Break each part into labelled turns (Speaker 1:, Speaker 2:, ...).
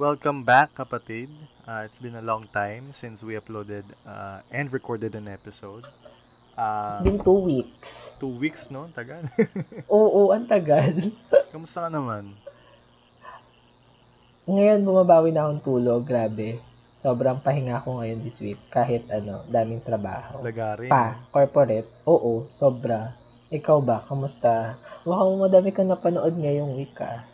Speaker 1: Welcome back, kapatid. Uh, it's been a long time since we uploaded uh, and recorded an episode.
Speaker 2: It's been two weeks.
Speaker 1: Two weeks, no? Tagal.
Speaker 2: Oo, ang tagal.
Speaker 1: Kamusta ka naman?
Speaker 2: Ngayon, bumabawi na akong tulog. Grabe. Sobrang pahinga ko ngayon this week. Kahit ano, daming trabaho.
Speaker 1: Lagari.
Speaker 2: Pa, corporate. Oo, sobra. Ikaw ba? Kamusta? Mukhang madami kang napanood ngayong week ah.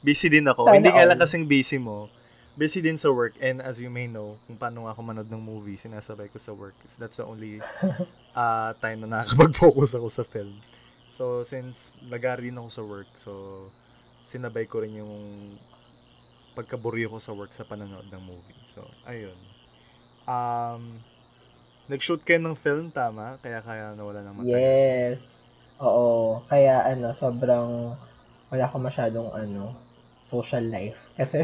Speaker 1: Busy din ako.
Speaker 2: Sana
Speaker 1: Hindi nga lang kasing busy mo. Busy din sa work. And as you may know, kung paano ako manood ng movie, sinasabay ko sa work. That's the only uh, time na nakakapag-focus ako sa film. So, since lagari din ako sa work, so sinabay ko rin yung pagkaburi ko sa work sa panonood ng movie. So, ayun. Um, nag-shoot kayo ng film, tama? Kaya kaya nawala ng mata.
Speaker 2: Yes. Oo. Kaya ano, sobrang wala ko masyadong ano, social life. Kasi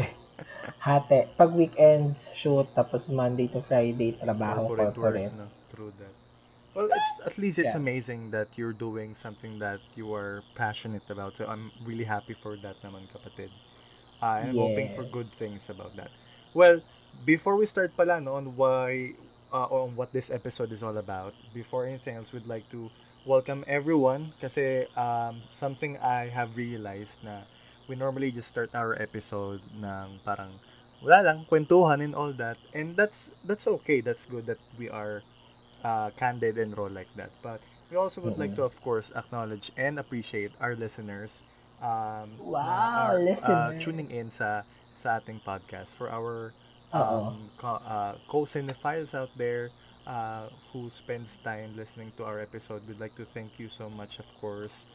Speaker 2: hati. Pag weekend, shoot. Tapos Monday to Friday, trabaho,
Speaker 1: corporate,
Speaker 2: corporate.
Speaker 1: work. No? True that. Well, it's at least it's
Speaker 2: Yeah.
Speaker 1: amazing that you're doing something that you are passionate about. So I'm really happy for that naman, kapatid. Uh, I'm hoping for
Speaker 2: Yes.
Speaker 1: good things about that. Well, before we start pala no, on why uh, on what this episode is all about, before anything else, we'd like to welcome everyone kasi um, something I have realized na we normally just start our episode ng parang wala lang, kwentuhan and all that. And that's that's okay. That's good that we are uh, candid and raw like that. But we also would like to, of course, acknowledge and appreciate our listeners um,
Speaker 2: Wow,
Speaker 1: are, uh, tuning in sa sa ating podcast for our um, co- uh, co-cinephiles out there uh, who spends time listening to our episode. We'd like to thank you so much, of course.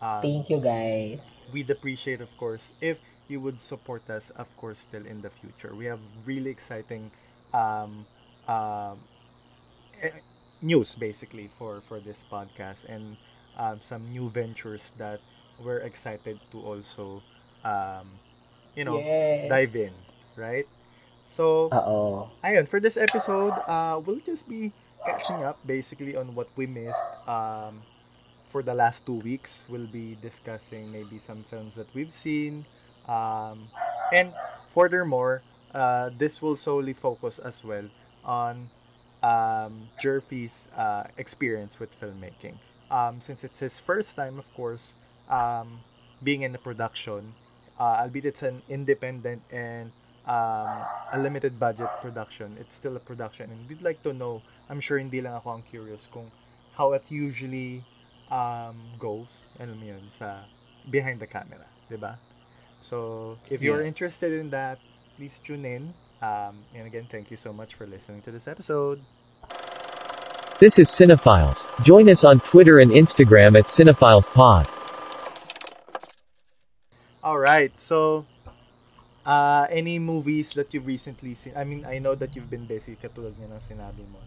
Speaker 1: Um,
Speaker 2: Thank you, guys.
Speaker 1: we'd appreciate, of course, if you would support us, of course, still in the future. We have really exciting um, um, eh, news, basically, for, for this podcast and um, some new ventures that we're excited to also, um, you know,
Speaker 2: yes.
Speaker 1: dive in, right? So,
Speaker 2: Oo.
Speaker 1: Ayun, for this episode, uh, we'll just be catching up basically on what we missed um, for the last two weeks. We'll be discussing maybe some films that we've seen. Um, and furthermore, uh, this will solely focus as well on um, Jerfy's uh, experience with filmmaking. Um, since it's his first time, of course, um, being in a production, uh, albeit it's an independent and um, a limited budget production. It's still a production. And we'd like to know, I'm sure hindi lang ako ang curious kung how it usually um, goes, alam mo yun, sa behind the camera, di ba? So, if you're
Speaker 2: Yes.
Speaker 1: interested in that, please tune in. Um, and again, thank you so much for listening to this episode.
Speaker 3: This is Cinephiles. Join us on Twitter and Instagram at CinephilesPod.
Speaker 1: All right. So, uh, any movies that you've recently seen? I mean, I know that you've been busy katulad nga ng sinabi mo.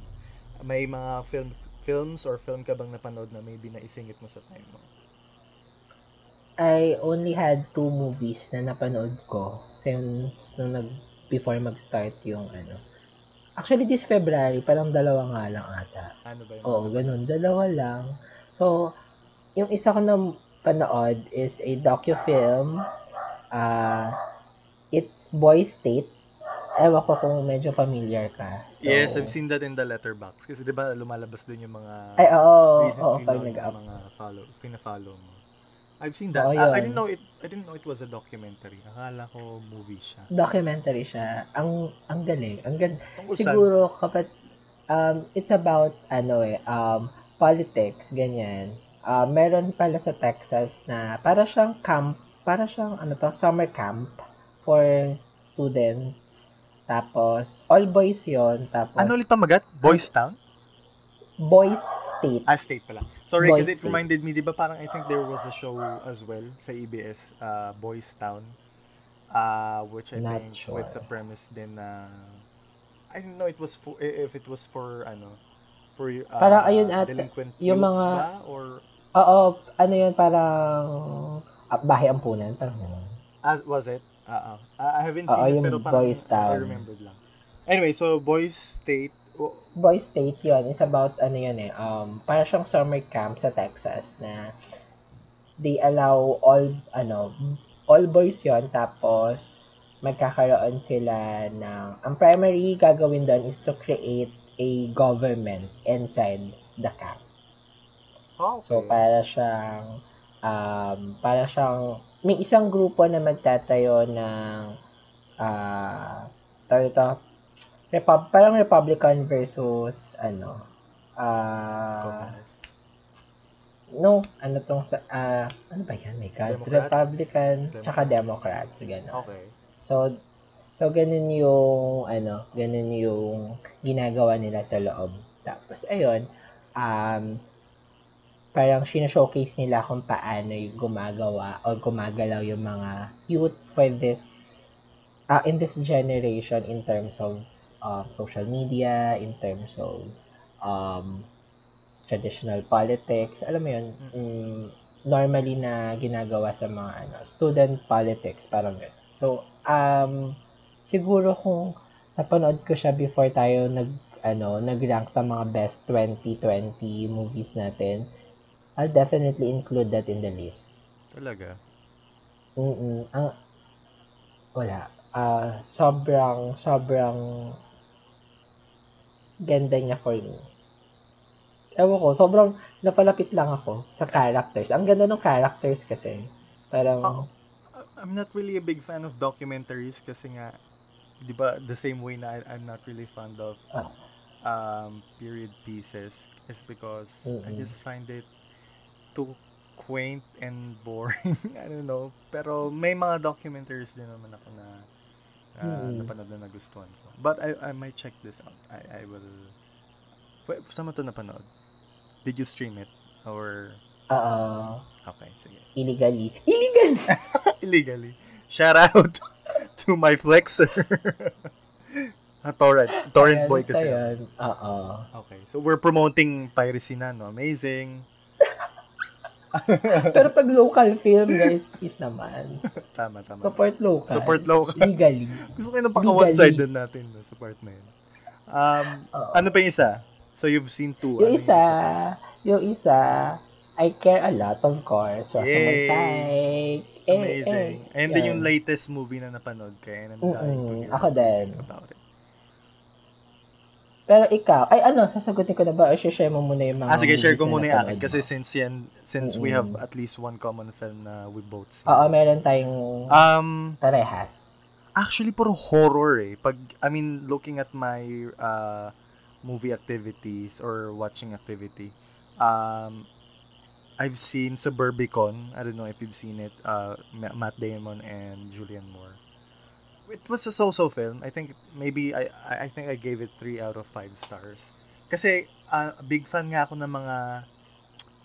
Speaker 1: May mga film films or film ka bang napanood na maybe naisingit mo sa time mo?
Speaker 2: I only had two movies na napanood ko since nung nag before mag-start yung ano. Actually, this February, parang dalawa nga lang ata.
Speaker 1: Ano ba yun?
Speaker 2: Oo, ganun. Dalawa lang. So, yung isa ko na panood is a docu-film. Uh, it's Boy State. Ewan ko kung medyo familiar ka. So,
Speaker 1: yes, I've seen that in the letterbox. Kasi di ba lumalabas dun yung mga
Speaker 2: Ay, oo. Oo,
Speaker 1: recently
Speaker 2: pag
Speaker 1: known
Speaker 2: nag-up.
Speaker 1: mga follow, fina-follow mo. I've seen that.
Speaker 2: Oo,
Speaker 1: Ah, I
Speaker 2: yun.
Speaker 1: didn't know it I didn't know it was a documentary. Akala ko movie siya.
Speaker 2: Documentary siya. Ang ang galing. Ang
Speaker 1: saan?
Speaker 2: Siguro kapat um it's about ano eh um politics ganyan. Uh, meron pala sa Texas na para siyang camp, para siyang ano to, summer camp for students. Tapos all boys 'yon. Tapos
Speaker 1: Ano ulit pamagat? Boys Town?
Speaker 2: Boys State.
Speaker 1: Ah, State pala. Sorry,
Speaker 2: Boys
Speaker 1: because it
Speaker 2: State.
Speaker 1: reminded me, di ba parang I think there was a show as well sa EBS, uh, Boys Town, uh, which I
Speaker 2: Not
Speaker 1: think
Speaker 2: sure.
Speaker 1: with the premise din na, I didn't know it was for, if it was for, ano, for uh,
Speaker 2: Parang ayun
Speaker 1: delinquent
Speaker 2: yung mga-
Speaker 1: ba? Or,
Speaker 2: Oo, ano 'yun parang ah, bahay ampunan, parang gano'n.
Speaker 1: ah, was it? Uh, I haven't
Speaker 2: Oo,
Speaker 1: seen it,
Speaker 2: yung
Speaker 1: pero parang
Speaker 2: Boys
Speaker 1: I
Speaker 2: Town.
Speaker 1: remembered lang. Anyway, so Boys State, oh,
Speaker 2: Boy State yun. It's about, ano yun eh, um, para siyang summer camp sa Texas na they allow all, ano, all boys yon tapos magkakaroon sila ng, ang primary gagawin doon is to create a government inside the camp.
Speaker 1: Ah, okay.
Speaker 2: So, para siyang, um, para siyang, may isang grupo na magtatayo ng, ah, tawag ito, Repub- parang Republican versus, ano, ah,
Speaker 1: Communist.
Speaker 2: no, ano tong sa, ah, ano ba yan, my God?
Speaker 1: Democrat?
Speaker 2: Republican,
Speaker 1: Democrat.
Speaker 2: tsaka Democrats, gano'n.
Speaker 1: Okay.
Speaker 2: So, so ganun yung, ano, ganun yung ginagawa nila sa loob. Tapos, ayun, um, parang showcase nila kung paano yung gumagawa o gumagalaw yung mga youth for this, uh, in this generation in terms of um, social media, in terms of um, traditional politics. Alam mo yun, mm, normally na ginagawa sa mga ano, student politics, parang yun. So, um, siguro kung napanood ko siya before tayo nag ano, nag-rank ng mga best 2020 movies natin, I'll definitely include that in the list.
Speaker 1: Talaga.
Speaker 2: Mm ang wala. Ah, sobrang sobrang ganda niya for me. Ewan ko, sobrang napalapit lang ako sa characters. Ang ganda ng characters kasi. Parang,
Speaker 1: Oh. I- I'm not really a big fan of documentaries kasi nga, di ba, the same way na I- I'm not really fond of
Speaker 2: Ah.
Speaker 1: um, period pieces is because I
Speaker 2: Mm-mm.
Speaker 1: just find it too quaint and boring. I don't know. Pero may mga documentaries din naman ako na uh,
Speaker 2: Mm-mm.
Speaker 1: napanood na nagustuhan ko. But I, I might check this out. I, I will... Wait, saan mo ito napanood? Did you stream it? Or...
Speaker 2: uh,
Speaker 1: Okay, sige.
Speaker 2: illegally. Illegal!
Speaker 1: illegally. Shout out to my flexer. ah, torrent. Torrent boy kasi.
Speaker 2: Oo.
Speaker 1: Okay. So we're promoting piracy na, no? Amazing.
Speaker 2: Pero pag local film, guys, please naman.
Speaker 1: Tama, tama.
Speaker 2: Support local.
Speaker 1: Support local.
Speaker 2: Legally.
Speaker 1: Gusto ko yung paka
Speaker 2: Legally.
Speaker 1: one-sided natin no, sa part na yun. Um,
Speaker 2: Oo.
Speaker 1: ano pa yung isa? So you've seen two.
Speaker 2: Yung
Speaker 1: Ano
Speaker 2: isa, yung isa, I care a lot, of course. Rosamund
Speaker 1: Yay!
Speaker 2: Pike. Eh,
Speaker 1: Amazing.
Speaker 2: eh,
Speaker 1: And then yung latest movie na napanood ko, and I'm dying to
Speaker 2: Mm-mm.
Speaker 1: hear
Speaker 2: Ako din.
Speaker 1: about it.
Speaker 2: Pero ikaw, ay ano, sasagutin ko na ba o share mo muna yung mga
Speaker 1: Ah, sige, share ko
Speaker 2: na
Speaker 1: muna yung akin. Kasi since yan, since we have at least one common film na we both seen.
Speaker 2: Oo, meron tayong
Speaker 1: Um,
Speaker 2: parehas.
Speaker 1: actually, puro horror eh. Pag, I mean, looking at my uh, movie activities or watching activity, um, I've seen Suburbicon. I don't know if you've seen it. Uh, Ma- Matt Damon and Julian Moore. It was a so-so film. I think maybe I I think I gave it 3 out of 5 stars. Kasi uh, big fan nga ako ng mga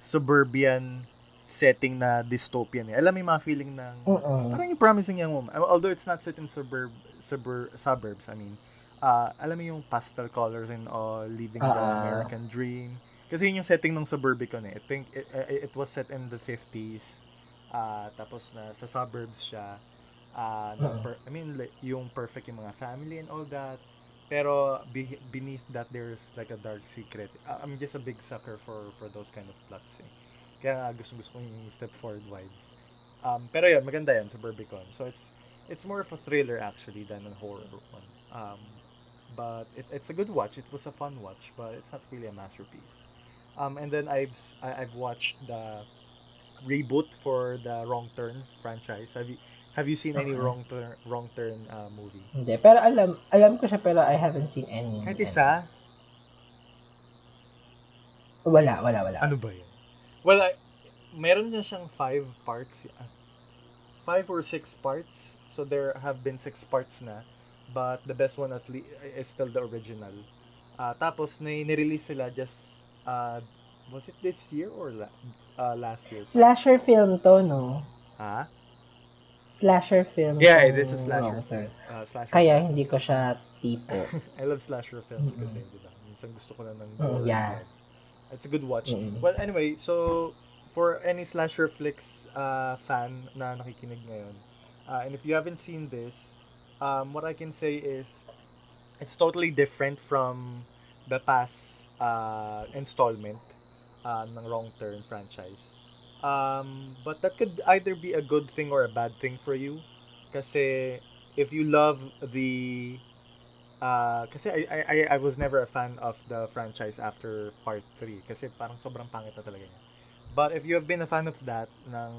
Speaker 1: suburban setting na dystopian eh. Alam mo yung mga feeling ng
Speaker 2: Mm-mm.
Speaker 1: Parang yung promising young woman. Although it's not set in suburb, suburb suburbs, I mean, uh, alam mo yung pastel colors and all, living the
Speaker 2: Ah.
Speaker 1: American dream. Kasi yun yung setting ng Suburbicon eh. I think it, it, it was set in the 50s. Uh, tapos na sa suburbs siya. Uh, per- I mean, like, yung perfect yung mga family and all that. Pero be- beneath that, there's like a dark secret. Uh, I'm just a big sucker for for those kind of plots eh. Kaya nga gusto-gusto ko yung step forward vibes. Um, pero yun, maganda yan sa Burbicon. So it's it's more of a thriller actually than a horror one. Um, but it, it's a good watch. It was a fun watch, but it's not really a masterpiece. Um, and then I've s- I, have watched the reboot for the Wrong Turn franchise. Have you have you seen any. Wrong Turn Wrong Turn uh, movie?
Speaker 2: Hindi, pero alam alam ko siya pero I haven't seen any.
Speaker 1: Kahit isa?
Speaker 2: Wala, wala, wala.
Speaker 1: Ano ba yan? Well, I, meron na siyang five parts. Five or six parts. So there have been six parts na. But the best one at least is still the original. Ah, tapos, na nirelease sila just, uh, was it this year or la, uh, last year?
Speaker 2: Slasher film to, no?
Speaker 1: Ha?
Speaker 2: Slasher film.
Speaker 1: Yeah, it is a slasher
Speaker 2: Wrong Turn.
Speaker 1: Uh, slasher
Speaker 2: Kaya
Speaker 1: film.
Speaker 2: hindi ko siya tipo.
Speaker 1: I love slasher films
Speaker 2: Mm-mm.
Speaker 1: kasi, di ba? Minsan gusto ko lang ng
Speaker 2: Mm,
Speaker 1: gore.
Speaker 2: yeah.
Speaker 1: and It's a good watch.
Speaker 2: Mm-mm.
Speaker 1: Well, anyway, so for any slasher flicks uh, fan na nakikinig ngayon, uh, and if you haven't seen this, um, what I can say is it's totally different from the past uh, installment uh, ng Wrong Turn franchise. Um, but that could either be a good thing or a bad thing for you. Kasi if you love the uh, I, I, I- was never a fan of the franchise after part 3 kasi parang sobrang pangit na talaga niya. But if you have been a fan of that, ng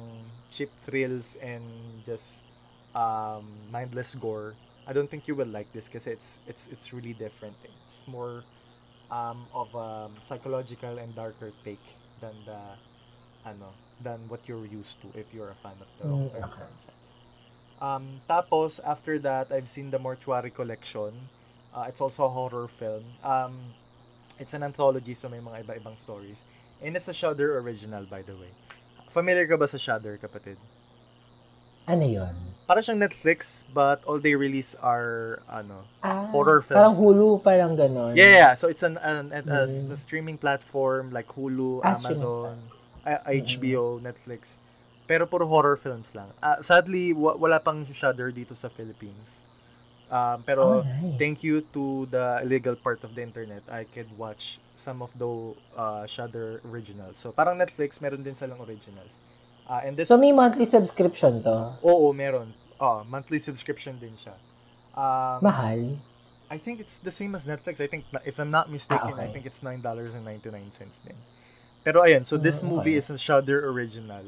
Speaker 1: cheap thrills and just um, mindless gore, I don't think you will like this kasi it's it's it's really different. It's more um, of a psychological and darker take than the ano than what you're used to if you're a fan of the
Speaker 2: Mm,
Speaker 1: Long-Term
Speaker 2: okay.
Speaker 1: franchise. Um, tapos after that, I've seen the Mortuary Collection. Uh, it's also a horror film. Um, it's an anthology so may mga iba-ibang stories. And it's a Shudder original by the way. Familiar ka ba sa Shudder, kapatid?
Speaker 2: Ano yun?
Speaker 1: Para siyang Netflix but all they release are ano
Speaker 2: Ah,
Speaker 1: Horror films.
Speaker 2: Parang Hulu, parang ganon.
Speaker 1: Yeah, yeah. So it's an, an, an a,
Speaker 2: Mm.
Speaker 1: a streaming platform like Hulu,
Speaker 2: Ah,
Speaker 1: Amazon, uh,
Speaker 2: Mm-mm.
Speaker 1: HBO, Netflix. Pero puro horror films lang. Ah, sadly, wa- wala pang Shudder dito sa Philippines. Um, pero
Speaker 2: Oh, nice.
Speaker 1: thank you to the illegal part of the internet, I could watch some of the uh, Shudder originals. So parang Netflix, meron din silang originals. Uh, and this
Speaker 2: So, may monthly subscription to?
Speaker 1: Oo, meron. Oh, monthly subscription din siya. Um,
Speaker 2: Mahal?
Speaker 1: I think it's the same as Netflix. I think, if I'm not mistaken,
Speaker 2: Ah,
Speaker 1: I
Speaker 2: okay.
Speaker 1: think it's $9.99 din. Pero ayun, so this
Speaker 2: Ah,
Speaker 1: movie is a Shudder original.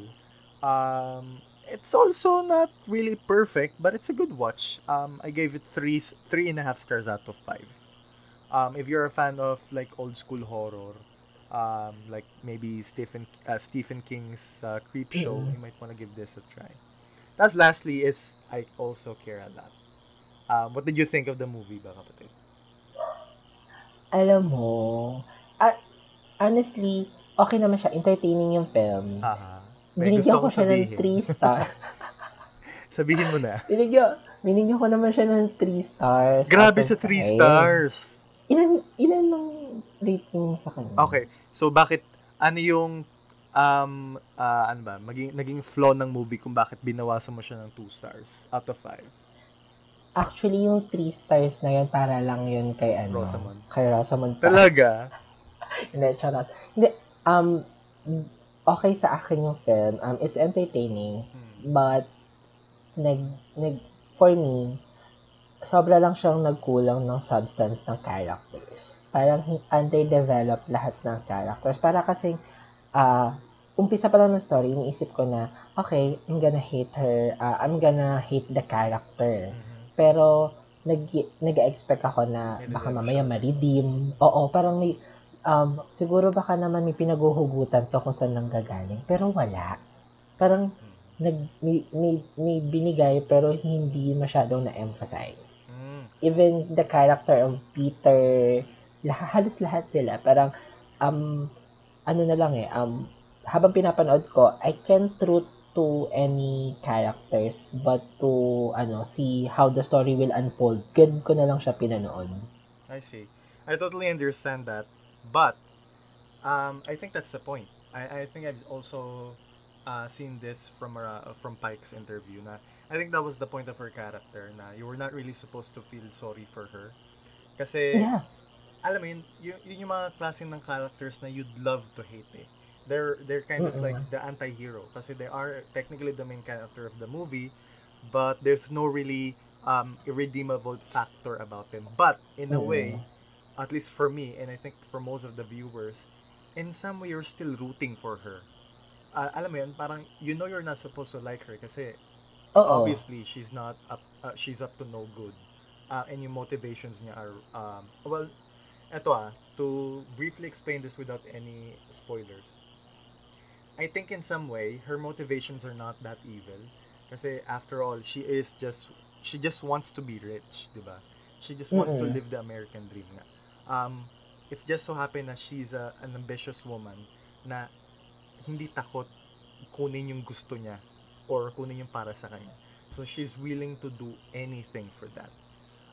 Speaker 1: Um, it's also not really perfect, but it's a good watch. Um, I gave it three, three and a half stars out of five. Um, if you're a fan of like old school horror, um, like maybe Stephen uh, Stephen King's uh, Creep Show,
Speaker 2: Mm-mm.
Speaker 1: you might want to give this a try. That's lastly is I also care a lot. Um, what did you think of the movie, ba kapatid?
Speaker 2: Alam mo, ah, honestly, okay naman siya. Entertaining yung film.
Speaker 1: Gusto
Speaker 2: Binigyan ko siya ng
Speaker 1: sabihin.
Speaker 2: 3 star.
Speaker 1: Sabihin mo na.
Speaker 2: binigyan, binigyan ko naman siya ng 3 stars.
Speaker 1: Grabe sa
Speaker 2: of
Speaker 1: 3
Speaker 2: five.
Speaker 1: stars.
Speaker 2: Ilan, ilan ng rating sa kanya?
Speaker 1: Okay. So bakit ano yung um ah, ano ba, maging naging flaw ng movie kung bakit binawasan mo siya ng 2 stars out of 5?
Speaker 2: Actually, yung 3 stars na yun, para lang yun kay ano.
Speaker 1: Rosamund.
Speaker 2: Kay Rosamund. pa.
Speaker 1: Talaga?
Speaker 2: Hindi, charot. Hindi, um, okay sa akin yung film. Um, it's entertaining.
Speaker 1: Hmm.
Speaker 2: But, nag, nag, for me, sobra lang siyang nagkulang ng substance ng characters. Parang underdeveloped lahat ng characters. Para kasing, ah, umpisa pa lang ng story, iniisip ko na, okay, I'm gonna hate her, ah, I'm gonna hate the character.
Speaker 1: Mhm.
Speaker 2: Pero, nag, nag-expect ako na baka mamaya ma-redeem. Oo, parang may, um, siguro baka naman may pinaguhugutan to kung saan nang gagaling. Pero wala. Parang, nag, may, may, may binigay pero hindi masyadong na-emphasize.
Speaker 1: Mm.
Speaker 2: Even the character of Peter, lah, halos lahat sila. Parang, um, ano na lang eh, um, habang pinapanood ko, I can't root to any characters but to ano see how the story will unfold. Good ko na lang siya pinanood.
Speaker 1: I see. I totally understand that. But um I think that's the point. I I think I've also uh, seen this from uh, from Pike's interview na I think that was the point of her character na you were not really supposed to feel sorry for her. Kasi
Speaker 2: Yeah.
Speaker 1: alam mo yun, yun, yun yung mga klase ng characters na you'd love to hate eh. They're, they're kind of
Speaker 2: Mm-mm.
Speaker 1: like the anti-hero kasi they are technically the main character of the movie but there's no really um, irredeemable factor about them. But in a
Speaker 2: Mm.
Speaker 1: way, at least for me and I think for most of the viewers, in some way you're still rooting for her. Uh, alam mo yun, parang you know you're not supposed to like her kasi
Speaker 2: Oo.
Speaker 1: obviously she's not up uh, she's up to no good uh, and yung motivations niya are um, well eto ah to briefly explain this without any spoilers I think in some way her motivations are not that evil kasi after all she is just she just wants to be rich di ba she just wants to
Speaker 2: Mm-mm.
Speaker 1: live the American dream nga um it's just so happen na she's a, an ambitious woman na hindi takot kunin yung gusto niya or kunin yung para sa kanya. So she's willing to do anything for that.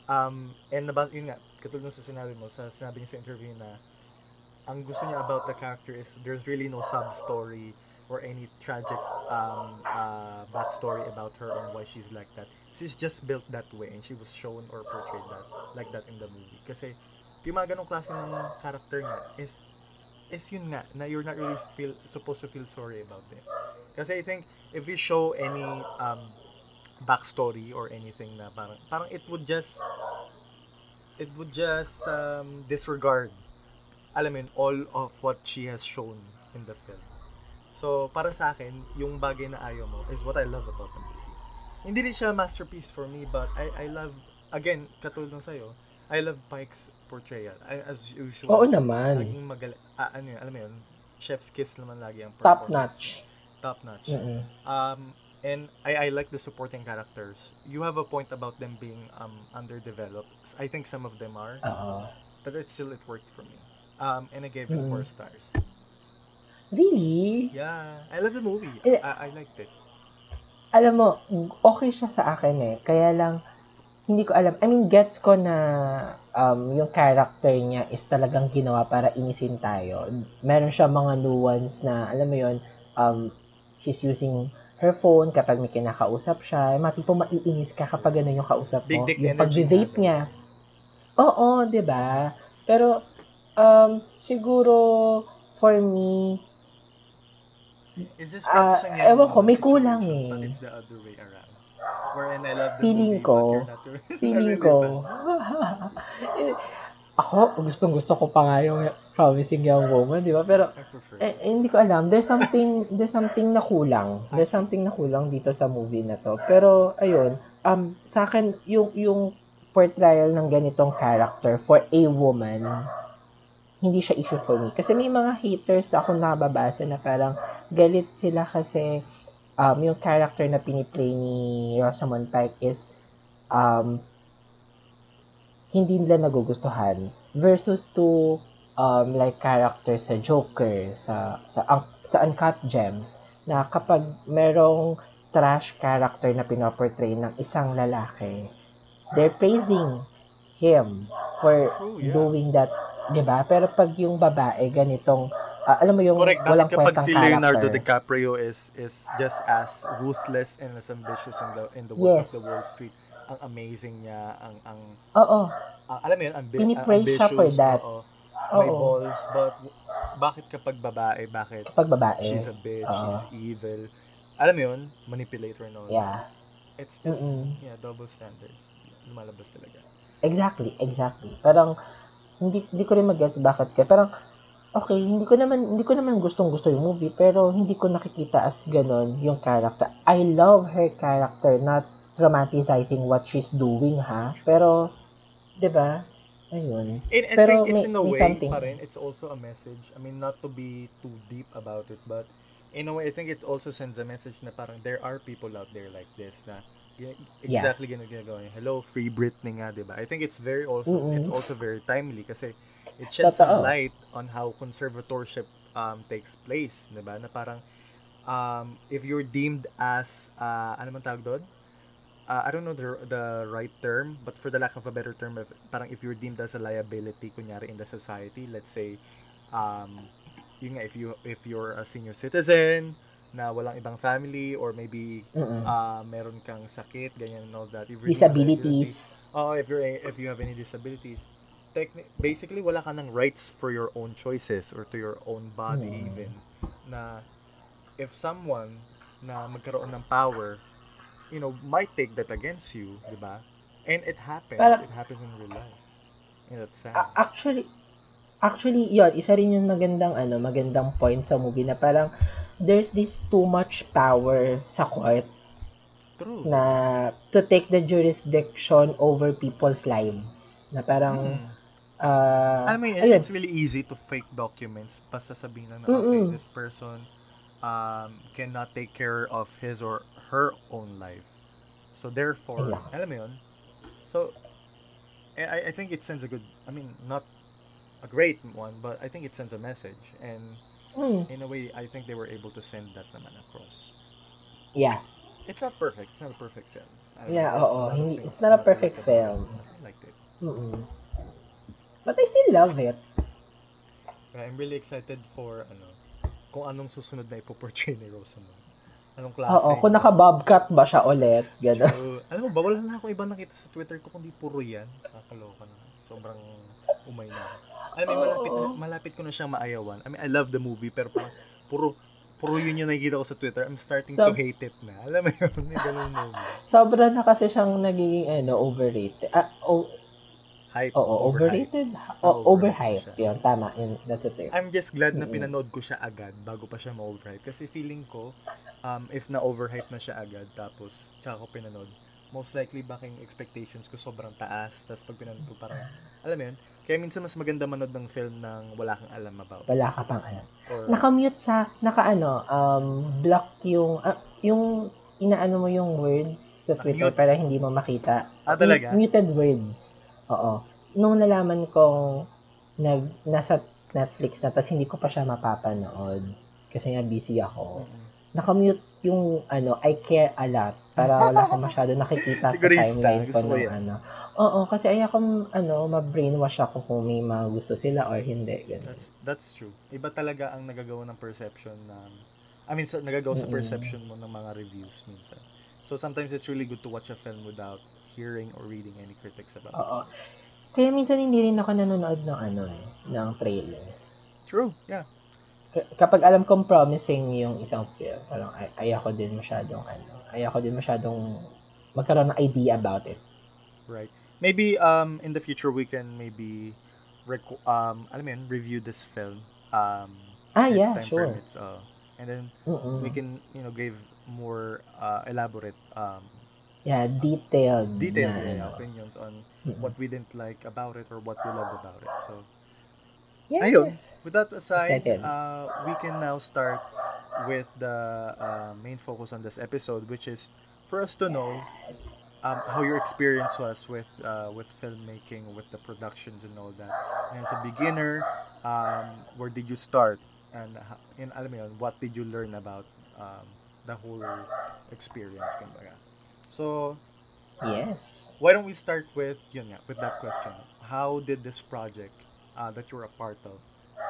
Speaker 1: Um, and about, yun nga, katulad sa sinabi mo, sa sinabi niya sa interview na ang gusto niya about the character is there's really no sub-story or any tragic um, uh, backstory about her and why she's like that. She's just built that way and she was shown or portrayed that like that in the movie. Kasi yung mga ganong klase ng character niya is is yun nga, na you're not really feel supposed to feel sorry about them. Kasi I think if you show any um backstory or anything na parang parang it would just it would just um, disregard alam mo all of what she has shown in the film. So, para sa akin, yung bagay na ayaw mo is what I love about the movie. Hindi rin siya masterpiece for me, but I I love, again, katulad ng sa'yo, I love Pike's portrayal. I, as usual,
Speaker 2: Oo naman.
Speaker 1: Naging magaling, ah, ano yun, alam mo yun, chef's kiss naman lagi ang
Speaker 2: Top notch.
Speaker 1: Top notch.
Speaker 2: Mm-mm.
Speaker 1: Um, and I, I like the supporting characters. You have a point about them being um, underdeveloped. I think some of them are,
Speaker 2: Oo.
Speaker 1: but it still it worked for me. Um, and I gave it
Speaker 2: Mm.
Speaker 1: four stars.
Speaker 2: Really?
Speaker 1: Yeah, I love the movie.
Speaker 2: Eh,
Speaker 1: I, I liked it.
Speaker 2: alam mo, okay siya sa akin eh. Kaya lang, hindi ko alam. I mean, gets ko na um, yung character niya is talagang ginawa para inisin tayo. Meron siya mga nuance na, alam mo yun, um, she's using her phone kapag may kinakausap siya. Mga tipo maiinis ka kapag ano yung kausap
Speaker 1: Big
Speaker 2: mo.
Speaker 1: dick
Speaker 2: yung pag-vape niya. Oo, 'di ba? Pero um siguro for me
Speaker 1: Is this practicing
Speaker 2: ewan ko, may kulang eh.
Speaker 1: But it's the other way around. Wherein I love the
Speaker 2: Feeling
Speaker 1: movie,
Speaker 2: ko, feeling ko eh, ako gustong gusto ko pa nga yung promising young woman, 'di ba? Pero eh,
Speaker 1: it.
Speaker 2: hindi ko alam. There's something, there's something na kulang. There's something na kulang dito sa movie na to. Pero, ayun, um, sa akin, yung, yung portrayal ng ganitong character for a woman, hindi siya issue for me. Kasi may mga haters ako nababasa na parang galit sila kasi um, yung character na piniplay ni Rosamund Pike is um, hindi nila nagugustuhan versus to um, like character sa Joker, sa sa ang- sa Uncut Gems na kapag merong trash character na pinoportray ng isang lalaki, they're praising him for
Speaker 1: True, yeah.
Speaker 2: doing that, 'di ba? Pero pag yung babae ganitong ah, alam mo yung
Speaker 1: Correct.
Speaker 2: walang
Speaker 1: Bakit kapag si Leonardo
Speaker 2: character.
Speaker 1: DiCaprio is is just as ruthless and as ambitious in the in the
Speaker 2: Yes.
Speaker 1: work of the Wall Street, ang amazing niya, ang ang,
Speaker 2: Oo.
Speaker 1: ang alam mo yun, ambi-
Speaker 2: Pinipraise siya for
Speaker 1: ambitious,
Speaker 2: that.
Speaker 1: oo. may balls, but bakit kapag babae, bakit
Speaker 2: Pag babae.
Speaker 1: she's a bitch,
Speaker 2: Oo.
Speaker 1: she's evil, alam mo yun, manipulator and all that.
Speaker 2: Yeah.
Speaker 1: It's just,
Speaker 2: Mm-mm.
Speaker 1: yeah, double standards. Lumalabas talaga.
Speaker 2: Exactly, exactly. Parang hindi hindi ko rin mag-gets bakit kaya parang okay, hindi ko naman hindi ko naman gustong-gusto yung movie pero hindi ko nakikita as ganon yung character. I love her character, not romanticizing what she's doing ha. Pero 'di ba? Ayun.
Speaker 1: And I
Speaker 2: Pero
Speaker 1: think it's
Speaker 2: may-
Speaker 1: in a way
Speaker 2: something.
Speaker 1: pa rin, it's also a message. I mean, not to be too deep about it, but in a way, I think it also sends a message na parang there are people out there like this na gi-
Speaker 2: Yeah.
Speaker 1: exactly ganun ginagawa niya. Hello, free Britney nga, di ba? I think it's very also,
Speaker 2: Mm-mm.
Speaker 1: it's also very timely kasi it sheds some
Speaker 2: Totoo.
Speaker 1: light on how conservatorship um, takes place, di ba? Na parang um, if you're deemed as, uh, ano man tawag doon? uh, I don't know the, the right term, but for the lack of a better term, if, parang if you're deemed as a liability, kunyari in the society, let's say, um, yun nga, if you if you're a senior citizen na walang ibang family or maybe
Speaker 2: Mm-mm.
Speaker 1: uh, meron kang sakit, ganyan and all that. If
Speaker 2: Disabilities.
Speaker 1: Oh, if you're if you have any disabilities, techni- basically wala ka ng rights for your own choices or to your own body
Speaker 2: Mm.
Speaker 1: even na if someone na magkaroon ng power, you know, might take that against you, 'di ba? And it happens.
Speaker 2: Parang-
Speaker 1: it happens in real life. And that's sad.
Speaker 2: Actually, actually, yun, isa rin yung magandang, ano, magandang point sa movie na parang there's this too much power sa court
Speaker 1: True.
Speaker 2: na to take the jurisdiction over people's lives. Na parang,
Speaker 1: Mm. Alam mo yun,
Speaker 2: ayun.
Speaker 1: it's really easy to fake documents. Basta sabihin lang na, okay, this person um, cannot take care of his or her own life. So, therefore,
Speaker 2: Ayun.
Speaker 1: alam mo yun? So, I, I think it sends a good, I mean, not a great one, but I think it sends a message. And
Speaker 2: mm,
Speaker 1: in a way, I think they were able to send that naman across.
Speaker 2: yeah.
Speaker 1: It's not perfect. It's not a perfect film.
Speaker 2: Yeah, oo.
Speaker 1: lot of
Speaker 2: Hindi-
Speaker 1: things
Speaker 2: it's not a
Speaker 1: I
Speaker 2: perfect
Speaker 1: liked about it.
Speaker 2: film.
Speaker 1: I liked it.
Speaker 2: Mm-mm. But I still love it.
Speaker 1: I'm really excited for ano kung anong susunod na ipoportray ni Rosamund. Anong klase.
Speaker 2: Oo, kung naka-bobcat ba siya ulit, gano'n.
Speaker 1: So, alam mo ba, wala na akong ibang nakita sa Twitter ko kundi puro yan. Kakaloka na. Sobrang umay na. Alam mo, malapit, na, malapit ko na siyang maayawan. I mean, I love the movie, pero parang puro puro yun yung nakikita ko sa Twitter. I'm starting
Speaker 2: So-
Speaker 1: to hate it na. Alam mo yun, may ganun moment.
Speaker 2: Sobra na kasi siyang nagiging ano, overrated. Ah, oh,
Speaker 1: Hype.
Speaker 2: oo, overrated.
Speaker 1: Ah,
Speaker 2: O,
Speaker 1: overhype
Speaker 2: overhype.
Speaker 1: siya.
Speaker 2: Yun, tama. Yun, that's the term.
Speaker 1: I'm just glad na
Speaker 2: Mm-mm.
Speaker 1: pinanood ko siya agad bago pa siya ma-overhype. Kasi feeling ko, um, if na-overhype na siya agad, tapos tsaka ko pinanood, most likely baking expectations ko sobrang taas. Tapos pag pinanood ko parang, alam mo yun, kaya minsan mas maganda manood ng film ng wala kang alam about.
Speaker 2: Wala ka pang ano.
Speaker 1: Or,
Speaker 2: Nakamute sa, naka ano, um, block yung, ah, yung, inaano mo yung words sa Twitter
Speaker 1: Naka-mute.
Speaker 2: para hindi mo makita.
Speaker 1: ah, talaga?
Speaker 2: Muted words. Oo. Nung nalaman kong nag, nasa Netflix na, tapos hindi ko pa siya mapapanood kasi nga busy ako.
Speaker 1: Mm-mm.
Speaker 2: Nakamute yung ano, I care a lot para wala akong masyado nakikita sa timeline ko ng ano. Oo, kasi ayoko ano, ma-brainwash ako kung may mga gusto sila or hindi. Ganun.
Speaker 1: That's that's true. Iba talaga ang nagagawa ng perception ng I mean, sa, nagagawa sa perception mo ng mga reviews minsan. So sometimes it's really good to watch a film without hearing or reading any critics about
Speaker 2: Oo.
Speaker 1: it.
Speaker 2: Kaya minsan hindi rin ako nanonood ng ano eh, ng trailer.
Speaker 1: True, yeah.
Speaker 2: K- kapag alam kong promising yung isang film, parang ay ayoko din masyadong ano, ayoko din masyadong magkaroon ng idea about it.
Speaker 1: Right. Maybe um in the future we can maybe rec- um alam mo yun, review this film um
Speaker 2: Ah, yeah,
Speaker 1: time
Speaker 2: sure.
Speaker 1: permits uh, and then
Speaker 2: Mm-mm.
Speaker 1: we can you know give more uh, elaborate um
Speaker 2: yeah, detailed.
Speaker 1: detailed
Speaker 2: na,
Speaker 1: yeah,
Speaker 2: ano.
Speaker 1: opinions on
Speaker 2: Mm-mm.
Speaker 1: what we didn't like about it or what we loved about it. So
Speaker 2: Yes.
Speaker 1: Ayun. With that aside,
Speaker 2: Excited.
Speaker 1: uh, we can now start with the uh, main focus on this episode, which is for us to know um, how your experience was with uh, with filmmaking, with the productions and all that. And as a beginner, um, where did you start? And in alam mo yun, what did you learn about um, the whole experience? Kumbaga. So,
Speaker 2: Yes.
Speaker 1: why don't we start with yun nga, with that question? How did this project uh, that you're a part of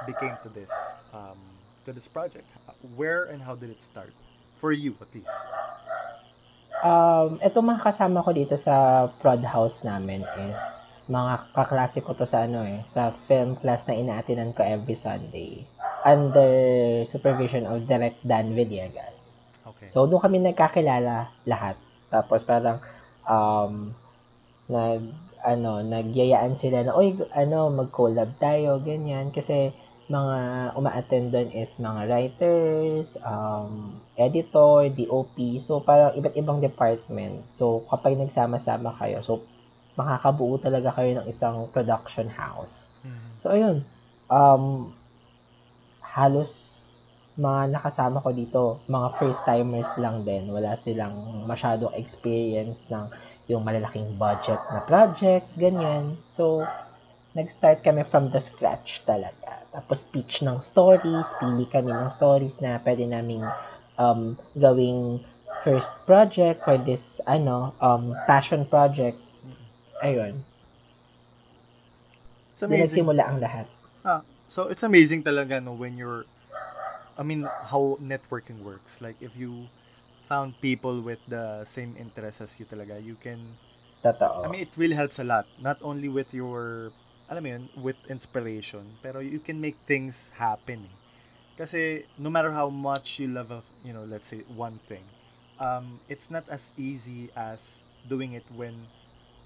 Speaker 1: became to this um, to this project? Where and how did it start for you at least?
Speaker 2: Um, ito mga kasama ko dito sa prod house namin is mga kaklase ko to sa ano eh, sa film class na inaatinan ko every Sunday under supervision of Direct Dan Villegas.
Speaker 1: Okay.
Speaker 2: So, doon kami nagkakilala lahat. Tapos parang, um, nag, ano, nagyayaan sila na, oy, ano, mag-collab tayo, ganyan. Kasi, mga uma-attend doon is mga writers, um, editor, DOP. So, parang iba't ibang department. So, kapag nagsama-sama kayo, so, makakabuo talaga kayo ng isang production house.
Speaker 1: Mhm.
Speaker 2: So, ayun. Um, halos mga nakasama ko dito, mga first-timers lang din. Wala silang masyadong experience ng yung malalaking budget na project, ganyan. So, nag-start kami from the scratch talaga. Tapos, pitch ng stories, pili kami ng stories na pwede naming um, gawing first project for this, ano, um, passion project. Ayun.
Speaker 1: It's
Speaker 2: Doon
Speaker 1: amazing.
Speaker 2: nagsimula ang lahat.
Speaker 1: So it's amazing talaga no when you're I mean how networking works. Like if you found people with the same interests as you talaga, you can
Speaker 2: Totoo.
Speaker 1: I mean it really helps a lot. Not only with your alam mo yun, with inspiration, pero you can make things happen. Eh. Kasi no matter how much you love a, you know, let's say one thing, um, it's not as easy as doing it when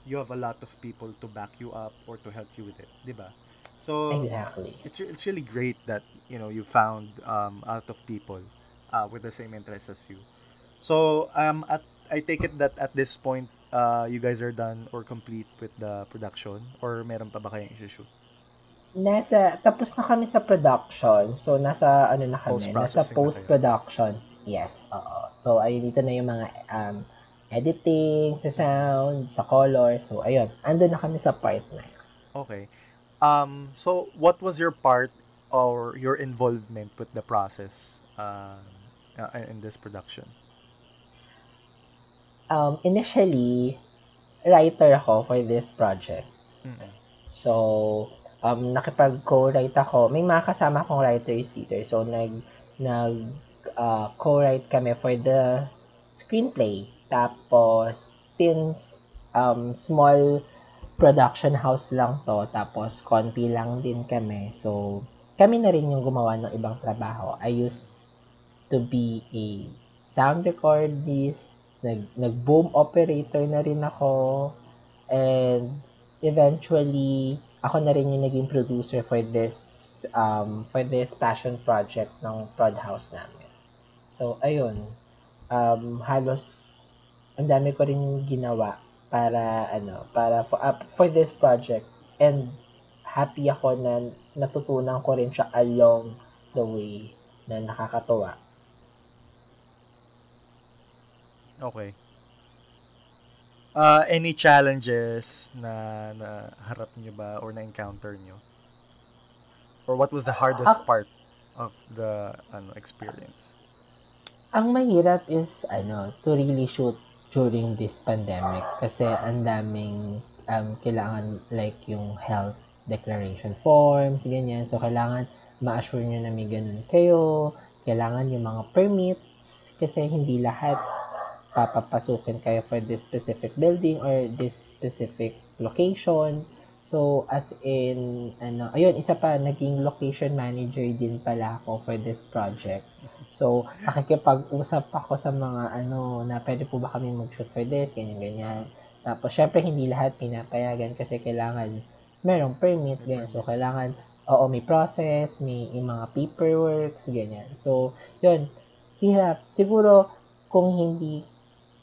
Speaker 1: you have a lot of people to back you up or to help you with it, 'di ba? So
Speaker 2: Exactly.
Speaker 1: it's it's really great that you know you found um out of people uh, with the same interests as you. So um at I take it that at this point uh you guys are done or complete with the production or meron pa ba kayong issue?
Speaker 2: Nasa, tapos na kami sa production. So, nasa, ano na kami, nasa
Speaker 1: kayo.
Speaker 2: post-production. Yes, oo. So, ay dito na yung mga um, editing, sa sound, sa color. So, ayun. Andun na kami sa part na yun.
Speaker 1: Okay. Um so what was your part or your involvement with the process uh, uh, in this production?
Speaker 2: Um, initially, writer ako for this project.
Speaker 1: Mm-mm.
Speaker 2: So, um, nakipag-co-write ako. May mga kasama akong writers dito. So, nag, nag, uh, co-write kami for the screenplay. Tapos, since, um, small production house lang to, tapos, konti lang din kami. So, kami na rin yung gumawa ng ibang trabaho. I use to be a sound recordist, nag, nag-boom operator na rin ako, and eventually, ako na rin yung naging producer for this um, for this passion project ng prod house namin. So, ayun. Um, halos ang dami ko rin ginawa para ano, para for, uh, for this project and happy ako na natutunan ko rin siya along the way na nakakatuwa.
Speaker 1: Okay. Uh, any challenges na na harap nyo ba or na encounter nyo? Or what was the hardest
Speaker 2: Ah.
Speaker 1: part of the ano experience?
Speaker 2: Ang mahirap is ano, to really shoot during this pandemic kasi ang daming um, kailangan like yung health declaration forms, ganyan. So, kailangan ma-assure nyo na may ganun kayo. Kailangan yung mga permits kasi hindi lahat papapasukin kayo for this specific building or this specific location. So, as in, ano, ayun, isa pa, naging location manager din pala ako for this project. So, nakikipag-usap ako sa mga, ano, na pwede po ba kami mag-shoot for this, ganyan-ganyan. Tapos, syempre, hindi lahat pinapayagan kasi kailangan merong permit, ganyan. So, kailangan, oo, may process, may, may mga paperworks, ganyan. So, yun, hirap. Siguro, kung hindi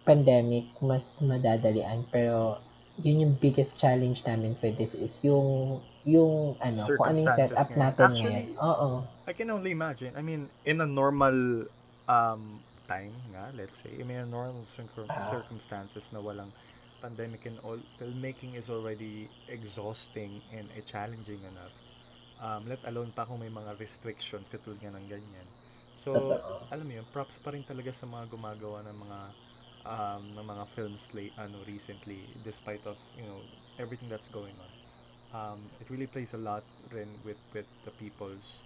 Speaker 2: pandemic, mas madadalian. Pero, yun yung biggest challenge namin for this is yung, yung, ano, kung ano yung
Speaker 1: Circumstances
Speaker 2: setup
Speaker 1: ngayon.
Speaker 2: natin
Speaker 1: Actually,
Speaker 2: ngayon. Oo.
Speaker 1: I can only imagine. I mean, in a normal um time nga, let's say, I mean, in normal circum-
Speaker 2: Ah.
Speaker 1: circumstances na walang pandemic and all, filmmaking is already exhausting and eh, challenging enough. Um, let alone pa kung may mga restrictions katulad nga ng ganyan. So,
Speaker 2: Totoo.
Speaker 1: alam mo yun, props pa rin talaga sa mga gumagawa ng mga um, ng mga films late, ano, recently, despite of, you know, everything that's going on. Um, it really plays a lot rin with, with the people's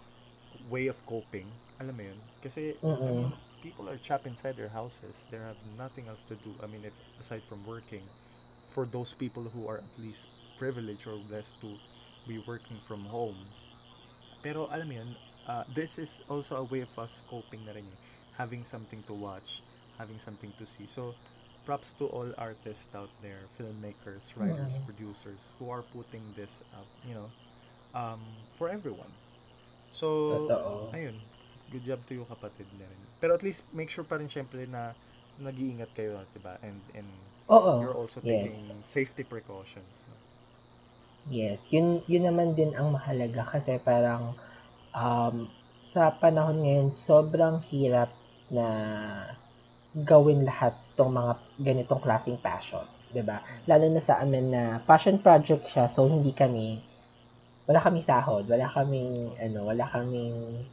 Speaker 1: way of coping. Alam mo yun? Kasi, I
Speaker 2: Mm-mm.
Speaker 1: mean, people are trapped inside their houses. They have nothing else to do. I mean, if, aside from working, for those people who are at least privileged or blessed to be working from home. Pero alam mo yun, uh, this is also a way of us coping na rin eh. Having something to watch, having something to see. So, props to all artists out there, filmmakers, writers,
Speaker 2: Yeah.
Speaker 1: producers, who are putting this out, you know, um, for everyone. So,
Speaker 2: Totoo.
Speaker 1: ayun, good job to you kapatid na rin. Pero at least make sure pa rin syempre na nag-iingat kayo, 'di ba? And and
Speaker 2: Oo.
Speaker 1: you're also
Speaker 2: yes.
Speaker 1: taking safety precautions. no?
Speaker 2: Yes, yun yun naman din ang mahalaga kasi parang um, sa panahon ngayon sobrang hirap na gawin lahat tong mga ganitong klaseng passion, 'di ba? Lalo na sa amin na passion project siya so hindi kami wala kaming sahod, wala kaming ano, wala kaming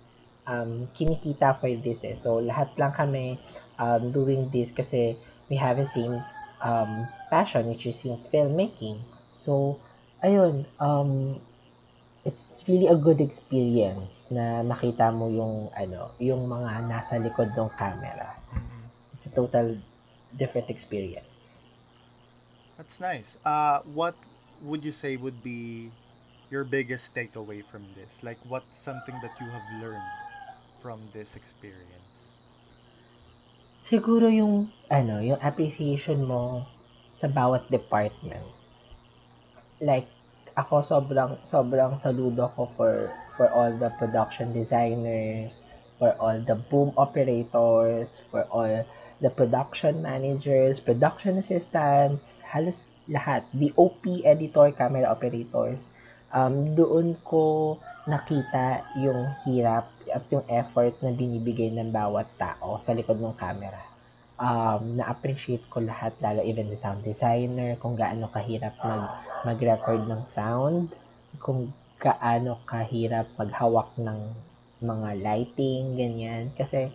Speaker 2: um, kinikita for this eh. So lahat lang kami um, doing this kasi we have the same um, passion which is yung filmmaking. So ayun, um, it's really a good experience na makita mo yung ano, yung mga nasa likod ng camera. A total different experience.
Speaker 1: That's nice. Uh, what would you say would be your biggest takeaway from this? Like, what's something that you have learned from this experience?
Speaker 2: Siguro yung ano, yung appreciation mo sa bawat department. Like ako sobrang sobrang saludo ko for for all the production designers, for all the boom operators, for all the production managers, production assistants, halos lahat, DOP, editor, camera operators. Um, doon ko nakita yung hirap at yung effort na binibigay ng bawat tao sa likod ng camera. Um, na-appreciate ko lahat, lalo even the sound designer, kung gaano kahirap mag, mag-record ng sound, kung gaano kahirap maghawak ng mga lighting, ganyan. Kasi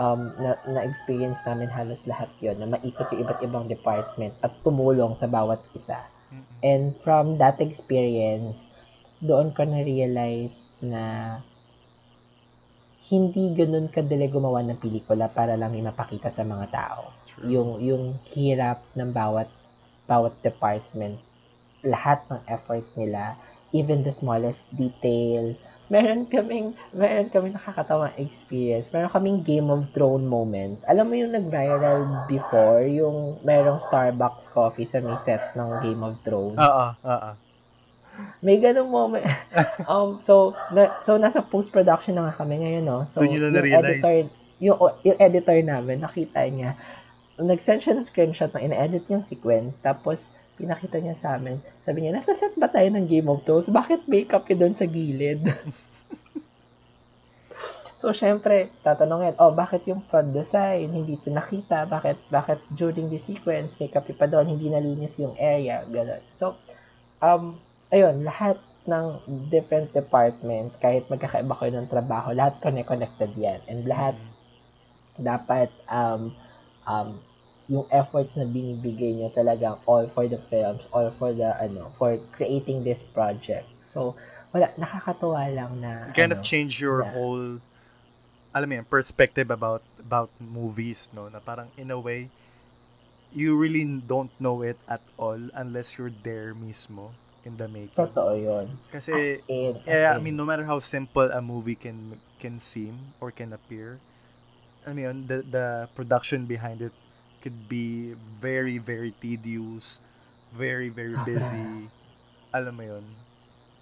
Speaker 2: um, na, na-experience namin halos lahat yon na maikot yung iba't ibang department at tumulong sa bawat isa. And from that experience, doon ko na-realize na hindi ganun kadali gumawa ng pelikula para lang mapakita sa mga tao.
Speaker 1: True.
Speaker 2: Yung yung hirap ng bawat bawat department, lahat ng effort nila, even the smallest detail, meron kaming, meron kaming nakakatawang experience. Meron kaming Game of Thrones moment. Alam mo yung nag-viral before, yung merong Starbucks coffee sa may set ng Game of Thrones.
Speaker 1: Oo, oo.
Speaker 2: May ganung moment. um, so, na, so nasa post-production na nga kami ngayon, no? So,
Speaker 1: Doon nyo na
Speaker 2: yung editor, yung, yung editor namin, nakita niya, nag-send siya ng screenshot ng in-edit niyang sequence, tapos pinakita niya sa amin. Sabi niya, nasa set ba tayo ng Game of Thrones? Bakit makeup yun doon sa gilid? so, syempre, tatanungin, oh, bakit yung front design, hindi ito nakita? Bakit, bakit during the sequence, makeup pa doon, hindi nalinis yung area, gano'n. So, um, ayun, lahat ng different departments, kahit magkakaiba kayo ng trabaho, lahat connect-connected yan. And lahat dapat um, um, yung efforts na binibigay nyo talagang all for the films, all for the, ano, for creating this project. So, wala, nakakatuwa lang na,
Speaker 1: kind
Speaker 2: ano,
Speaker 1: of change your
Speaker 2: yeah.
Speaker 1: whole alam mo yun, perspective about about movies, no? Na parang in a way, you really don't know it at all unless you're there mismo in the making.
Speaker 2: totoo yun.
Speaker 1: Kasi,
Speaker 2: As in, as
Speaker 1: yeah, I mean, no matter how simple a movie can can seem or can appear, I mean, the the production behind it could be very, very tedious, very, very busy. Alam mo yun.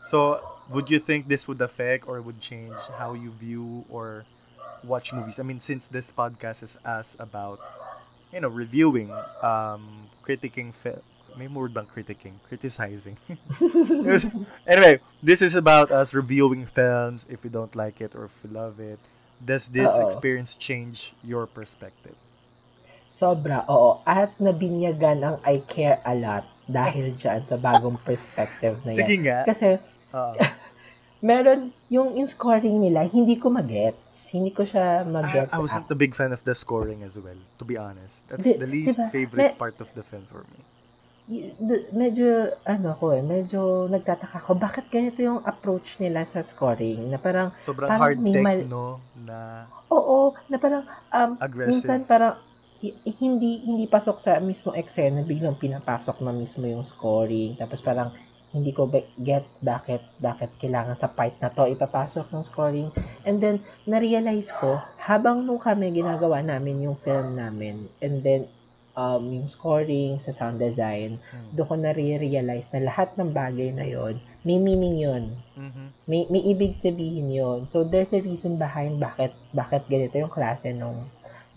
Speaker 1: So, would you think this would affect or would change how you view or watch movies? I mean, since this podcast is us about, you know, reviewing, um, critiquing film, may more bang critiquing? Criticizing. anyway, this is about us reviewing films if we don't like it or if we love it. Does this
Speaker 2: Oo.
Speaker 1: experience change your perspective?
Speaker 2: Sobra, oo. At nabinyagan ang I care a lot dahil dyan sa bagong perspective na yan.
Speaker 1: Sige nga.
Speaker 2: Kasi,
Speaker 1: Oo.
Speaker 2: meron, yung, yung scoring nila, hindi ko magets. Hindi ko siya
Speaker 1: I,
Speaker 2: magets.
Speaker 1: I wasn't a big fan of the scoring as well, to be honest. That's
Speaker 2: Di-
Speaker 1: the least
Speaker 2: diba?
Speaker 1: favorite
Speaker 2: Me-
Speaker 1: part of the film for me.
Speaker 2: Y- d- medyo, ano ko eh, medyo nagtataka ko, bakit ganito yung approach nila sa scoring? Na parang,
Speaker 1: Sobrang
Speaker 2: Parang
Speaker 1: hard tech,
Speaker 2: mal-
Speaker 1: no? Na
Speaker 2: oo, na parang, um,
Speaker 1: aggressive.
Speaker 2: minsan parang, i- hindi hindi pasok sa mismo eksena, biglang pinapasok na mismo yung scoring. Tapos parang, hindi ko gets bakit bakit kailangan sa part na to ipapasok ng scoring. And then, na-realize ko, habang nung kami ginagawa namin yung film namin, and then, um, yung scoring sa sound design,
Speaker 1: Hmm.
Speaker 2: doon ko na-realize na lahat ng bagay na yon may meaning yon
Speaker 1: Mhm.
Speaker 2: may, may ibig sabihin yon So, there's a reason behind bakit bakit ganito yung klase nung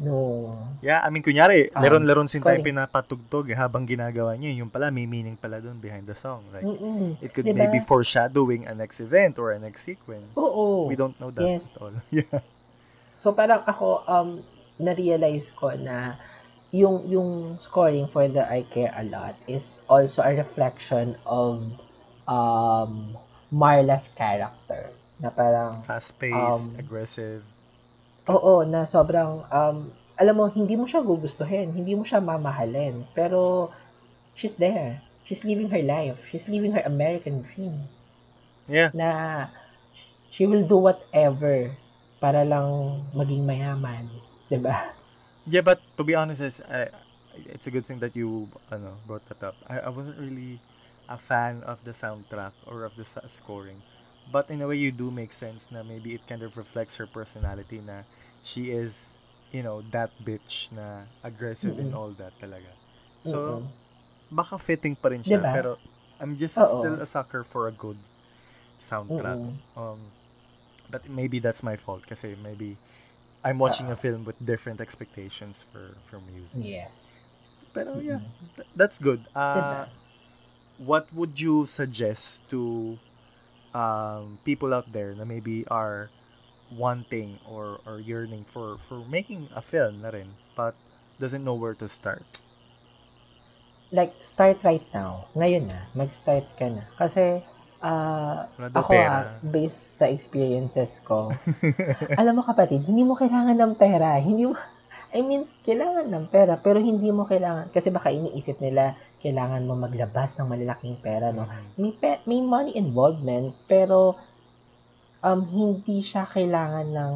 Speaker 2: nung
Speaker 1: Yeah, I mean, kunyari,
Speaker 2: Um,
Speaker 1: leron-leron sin tayo pinapatugtog eh, habang ginagawa niya, yung pala, may meaning pala doon behind the song. Like,
Speaker 2: Mm-mm.
Speaker 1: it could
Speaker 2: Diba?
Speaker 1: maybe foreshadowing a next event or a next sequence.
Speaker 2: Oo.
Speaker 1: We don't know that
Speaker 2: Yes.
Speaker 1: at all. yeah.
Speaker 2: So parang ako um na-realize ko na yung yung scoring for the I Care a Lot is also a reflection of um Marla's character na parang
Speaker 1: Fast-paced,
Speaker 2: Um,
Speaker 1: aggressive.
Speaker 2: Oo, na sobrang, um, alam mo, hindi mo siya gugustuhin, hindi mo siya mamahalin, pero she's there. She's living her life. She's living her American dream.
Speaker 1: Yeah.
Speaker 2: Na she will do whatever para lang maging mayaman. ba?
Speaker 1: Yeah, but to be honest, it's, I, it's a good thing that you ano, brought that up. I, I wasn't really a fan of the soundtrack or of the scoring. But in a way, you do make sense na maybe it kind of reflects her personality na she is, you know, that bitch na aggressive and
Speaker 2: Mm-mm.
Speaker 1: all that talaga. So,
Speaker 2: Mm-mm.
Speaker 1: baka fitting pa rin siya.
Speaker 2: Diba?
Speaker 1: Pero I'm just
Speaker 2: Oo.
Speaker 1: still a sucker for a good soundtrack.
Speaker 2: Mm-mm.
Speaker 1: Um, but maybe that's my fault kasi maybe I'm watching a film with different expectations for for music.
Speaker 2: Yes.
Speaker 1: Pero yeah, th- that's good.
Speaker 2: Diba?
Speaker 1: Uh, what would you suggest to um, people out there na maybe are wanting or or yearning for for making a film na rin but doesn't know where to start?
Speaker 2: Like, start right now. Ngayon na. Mag-start ka na. Kasi, ah,
Speaker 1: daw
Speaker 2: ako
Speaker 1: pera.
Speaker 2: ah, based sa experiences ko, alam mo kapatid, hindi mo kailangan ng pera. Hindi mo, I mean, kailangan ng pera, pero hindi mo kailangan, kasi baka iniisip nila, kailangan mo maglabas ng malalaking pera, no? May, may money involvement, pero um, hindi siya kailangan ng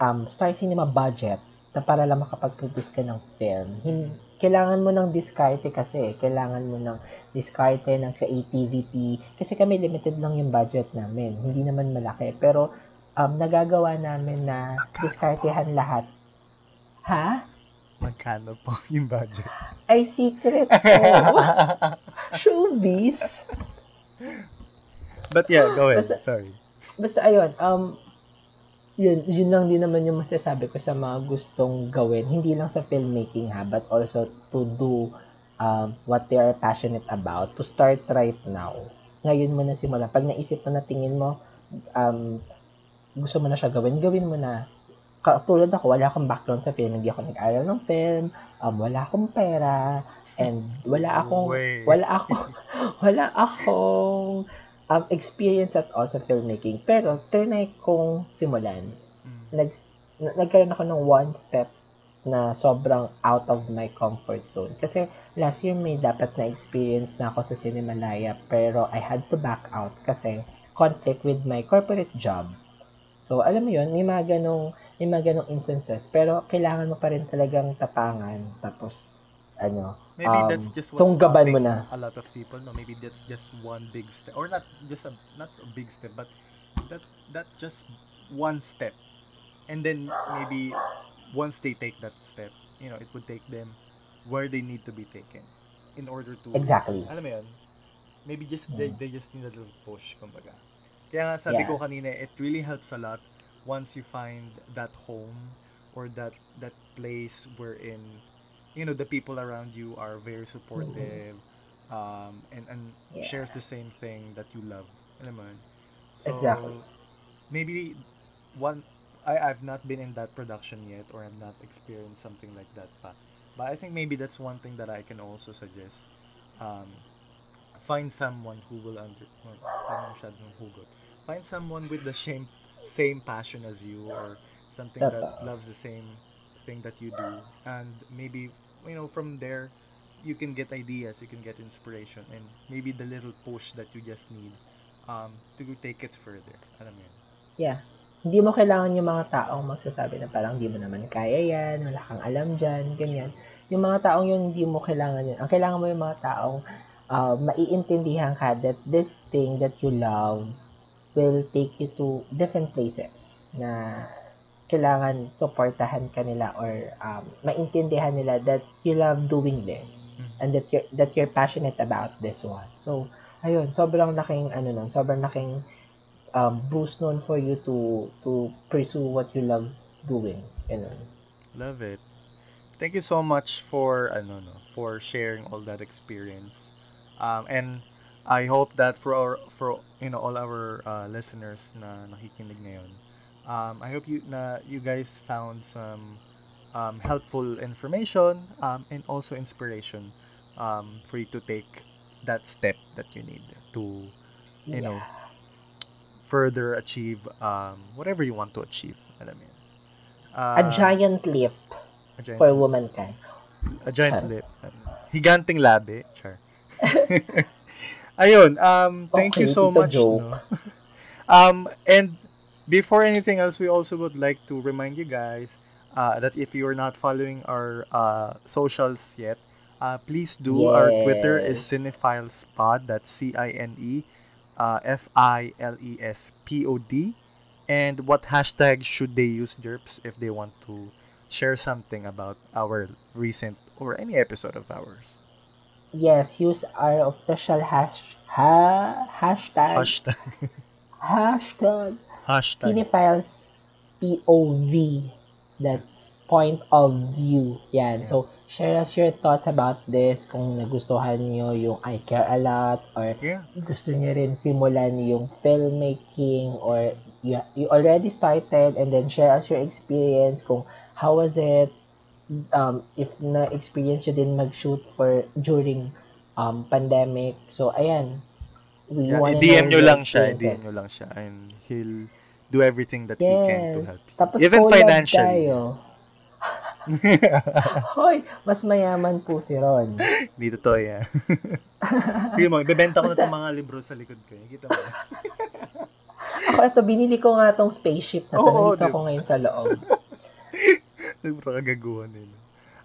Speaker 2: um, Star Cinema budget na para lang makapag-produce ka ng film. Hin- kailangan mo ng diskarte kasi. Kailangan mo ng diskarte, ng creativity. Kasi kami limited lang yung budget namin. Hindi naman malaki. Pero um, nagagawa namin na diskartehan lahat. Ha?
Speaker 1: Magkano po yung budget?
Speaker 2: Ay, secret po. Showbiz.
Speaker 1: But yeah, go ahead.
Speaker 2: Basta-
Speaker 1: Sorry.
Speaker 2: Basta ayun, um, yun, yun lang din naman yung masasabi ko sa mga gustong gawin. Hindi lang sa filmmaking ha, but also to do um, what they are passionate about. To start right now. Ngayon mo na simula. Pag naisip mo na tingin mo, um, gusto mo na siya gawin, gawin mo na. Katulad ako, wala akong background sa film. Hindi ako nag-aral ng film. Um, wala akong pera. And wala akong
Speaker 1: Way.
Speaker 2: wala ako wala akong um, experience at all sa filmmaking pero trinay kong simulan
Speaker 1: Mm.
Speaker 2: nag na- nagkaroon ako ng one step na sobrang out of my comfort zone kasi last year may dapat na experience na ako sa Cinemalaya pero I had to back out kasi conflict with my corporate job so alam mo yun may mga ganong may mga ganong instances pero kailangan mo pa rin talagang tapangan tapos ano
Speaker 1: Maybe
Speaker 2: Um,
Speaker 1: that's just what's stopping
Speaker 2: mo na.
Speaker 1: a lot of people. No, maybe that's just one big step, or not just a not a big step, but that that just one step, and then maybe once they take that step, you know, it would take them where they need to be taken in order to.
Speaker 2: exactly
Speaker 1: Alam mo yun? Maybe just they,
Speaker 2: Mm.
Speaker 1: they just need a little push, kumbaga. Kaya nga sabi
Speaker 2: Yeah.
Speaker 1: ko kanina, it really helps a lot once you find that home or that that place wherein you know the people around you are very supportive um and and
Speaker 2: Yeah.
Speaker 1: shares the same thing that you love. Alam mo? So
Speaker 2: Exactly.
Speaker 1: maybe one I I've not been in that production yet or I've not experienced something like that pa. But I think maybe that's one thing that I can also suggest. Um, find someone who will under or, parang masyadong hugot. Find someone with the same same passion as you or something that loves the same thing that you do and maybe you know from there you can get ideas, you can get inspiration and maybe the little push that you just need um, to take it further. Alam mo yun?
Speaker 2: Yeah. Hindi mo kailangan yung mga taong magsasabi na parang hindi mo naman kaya yan, wala kang alam dyan, ganyan. Yung mga taong yun, hindi mo kailangan yun. Ang kailangan mo yung mga taong uh, maiintindihan ka that this thing that you love will take you to different places na kailangan supportahan ka nila or um, maintindihan nila that you love doing this
Speaker 1: Mhm.
Speaker 2: and that you're, that you're passionate about this one. So, ayun, sobrang laking ano nun, sobrang laking um, boost nun for you to to pursue what you love doing. Ganun.
Speaker 1: Love it. Thank you so much for ano no, for sharing all that experience. Um, and I hope that for our for you know all our uh, listeners na nakikinig ngayon, um, I hope you na you guys found some um, helpful information um, and also inspiration um, for you to take that step that you need to You know, further achieve um, whatever you want to achieve. Alam yun.
Speaker 2: A
Speaker 1: Uh,
Speaker 2: giant leap
Speaker 1: a giant
Speaker 2: for womankind.
Speaker 1: A giant
Speaker 2: Char.
Speaker 1: lip. Higanting labi. Char. Ayun, um, thank you so much. No? Um, and before anything else, we also would like to remind you guys uh, that if you're not following our uh, socials yet, uh, please do. Our Twitter is
Speaker 2: Yes.
Speaker 1: Cinephiles Pod. That's C I N E uh, F I L E S P O D. And what hashtag should they use, Jerps, if they want to share something about our recent or any episode of ours?
Speaker 2: Yes, use our official hash ha, hashtag
Speaker 1: Hashtag.
Speaker 2: hashtag
Speaker 1: Hashtag.
Speaker 2: Cinephiles POV. That's point of view. Yan.
Speaker 1: Yeah.
Speaker 2: So, share us your thoughts about this. Kung nagustuhan nyo yung I Care A Lot or
Speaker 1: Yeah.
Speaker 2: gusto niyo rin simulan yung filmmaking or you, you already started and then share us your experience kung how was it um, if na-experience nyo din mag-shoot for during um, pandemic. So, ayan. We
Speaker 1: yeah
Speaker 2: wanna know
Speaker 1: nyo lang siya.
Speaker 2: Experiences.
Speaker 1: nyo lang siya. And he'll do everything that he can to
Speaker 2: Yes.
Speaker 1: help you.
Speaker 2: Tapos
Speaker 1: Even financially.
Speaker 2: tayo. Hoy, mas mayaman po si Ron.
Speaker 1: Hindi totoo yan. Sige mo, ibebenta ko na itong mga libro sa likod ko. Kita mo.
Speaker 2: Ako, ito, binili ko nga tong spaceship na to.
Speaker 1: Oo,
Speaker 2: Nandito
Speaker 1: diba?
Speaker 2: ako ngayon sa loob.
Speaker 1: Kagaguhan nila.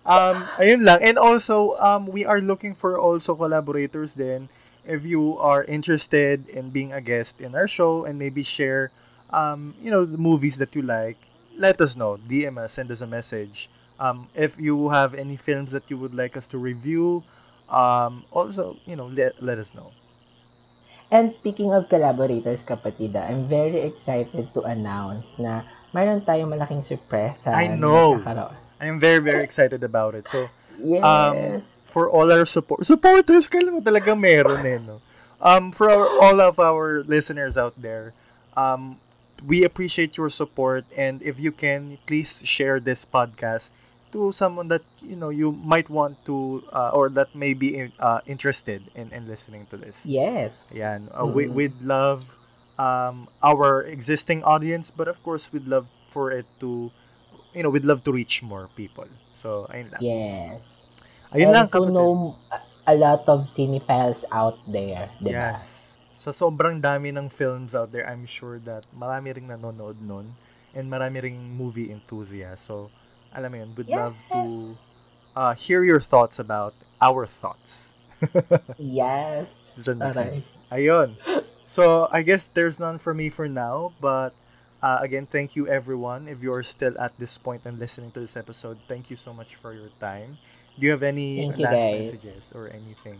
Speaker 1: Um, ayun lang. And also, um, we are looking for also collaborators then. If you are interested in being a guest in our show and maybe share, um, you know, the movies that you like, let us know. DM us, send us a message. Um, if you have any films that you would like us to review, um, also, you know, let, let us know.
Speaker 2: And speaking of collaborators, kapatida, I'm very excited to announce na mayroon tayong malaking surpresa.
Speaker 1: I know.
Speaker 2: magkakaroon.
Speaker 1: I am very, very excited about it. So,
Speaker 2: Yes.
Speaker 1: um, for all our support supporters, kailan mo talaga meron eh, no? Um, for our, all of our listeners out there, um, we appreciate your support and if you can, please share this podcast to someone that you know you might want to uh, or that may be uh, interested in, in listening to this.
Speaker 2: yes.
Speaker 1: Yan. Uh, we,
Speaker 2: Mm.
Speaker 1: we'd love um, our existing audience, but of course, we'd love for it to, you know, we'd love to reach more people. So, ayun lang.
Speaker 2: Yes.
Speaker 1: Ayun
Speaker 2: and
Speaker 1: lang,
Speaker 2: to
Speaker 1: kapatid.
Speaker 2: know a- lot of cinephiles out there, di ba?
Speaker 1: Yes. Sa sobrang dami ng films out there, I'm sure that marami ring nanonood nun and marami ring movie enthusiasts. So, alam mo yun, we'd love to uh, hear your thoughts about our thoughts.
Speaker 2: Yes.
Speaker 1: Does that make
Speaker 2: Aray.
Speaker 1: sense? Ayun. So, I guess there's none for me for now, but uh, again, thank you everyone. If you're still at this point and listening to this episode, thank you so much for your time. Do you have any
Speaker 2: you,
Speaker 1: last
Speaker 2: guys.
Speaker 1: messages or anything?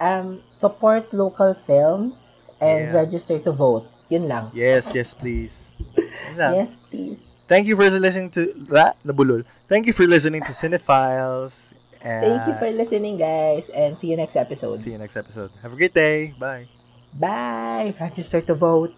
Speaker 2: Um, support local films and
Speaker 1: Yeah.
Speaker 2: register to vote. Yun lang.
Speaker 1: Yes, yes, please.
Speaker 2: Yes, please.
Speaker 1: Thank you for listening to that, nabulol. Thank you for listening to Cinephiles. And
Speaker 2: Thank you for listening, guys, and see you next episode.
Speaker 1: see you next episode. Have a great day. Bye.
Speaker 2: Bye. Register to vote.